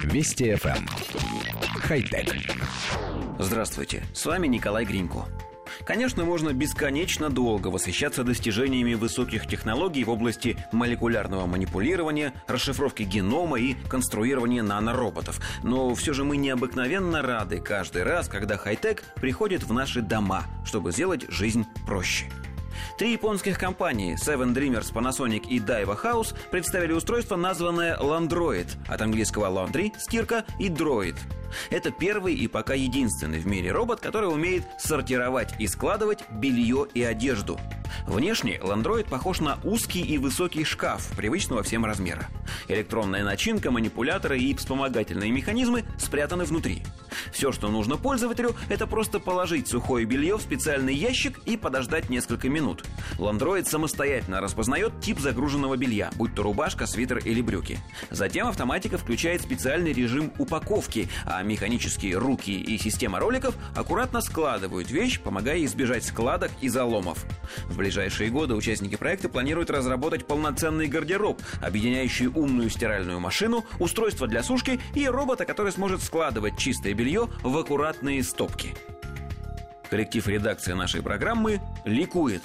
Вести FM. Эм. Хай-тек. Здравствуйте, с вами Николай Гринько. Конечно, можно бесконечно долго восхищаться достижениями высоких технологий в области молекулярного манипулирования, расшифровки генома и конструирования нанороботов. Но все же мы необыкновенно рады каждый раз, когда хай-тек приходит в наши дома, чтобы сделать жизнь проще. Три японских компании Seven Dreamers, Panasonic и Daiwa House представили устройство, названное Landroid, от английского laundry – стирка и droid. Это первый и пока единственный в мире робот, который умеет сортировать и складывать белье и одежду – Внешне ландроид похож на узкий и высокий шкаф, привычного всем размера. Электронная начинка, манипуляторы и вспомогательные механизмы спрятаны внутри. Все, что нужно пользователю, это просто положить сухое белье в специальный ящик и подождать несколько минут. Ландроид самостоятельно распознает тип загруженного белья, будь то рубашка, свитер или брюки. Затем автоматика включает специальный режим упаковки, а механические руки и система роликов аккуратно складывают вещь, помогая избежать складок и заломов. В ближайшие годы участники проекта планируют разработать полноценный гардероб, объединяющий умную стиральную машину, устройство для сушки и робота, который сможет складывать чистое белье в аккуратные стопки. Коллектив редакции нашей программы ликует.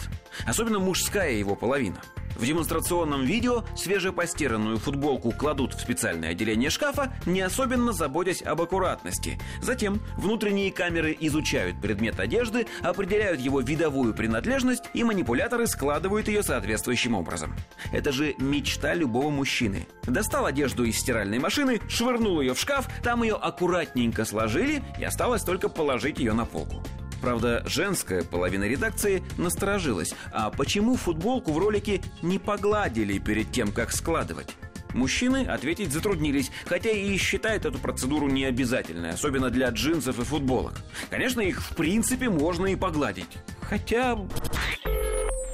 Особенно мужская его половина – в демонстрационном видео свежепостиранную футболку кладут в специальное отделение шкафа, не особенно заботясь об аккуратности. Затем внутренние камеры изучают предмет одежды, определяют его видовую принадлежность и манипуляторы складывают ее соответствующим образом. Это же мечта любого мужчины. Достал одежду из стиральной машины, швырнул ее в шкаф, там ее аккуратненько сложили и осталось только положить ее на полку. Правда, женская половина редакции насторожилась. А почему футболку в ролике не погладили перед тем, как складывать? Мужчины ответить затруднились, хотя и считают эту процедуру необязательной, особенно для джинсов и футболок. Конечно, их в принципе можно и погладить. Хотя...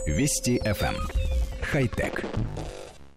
Вести FM. Эм. Хай-тек.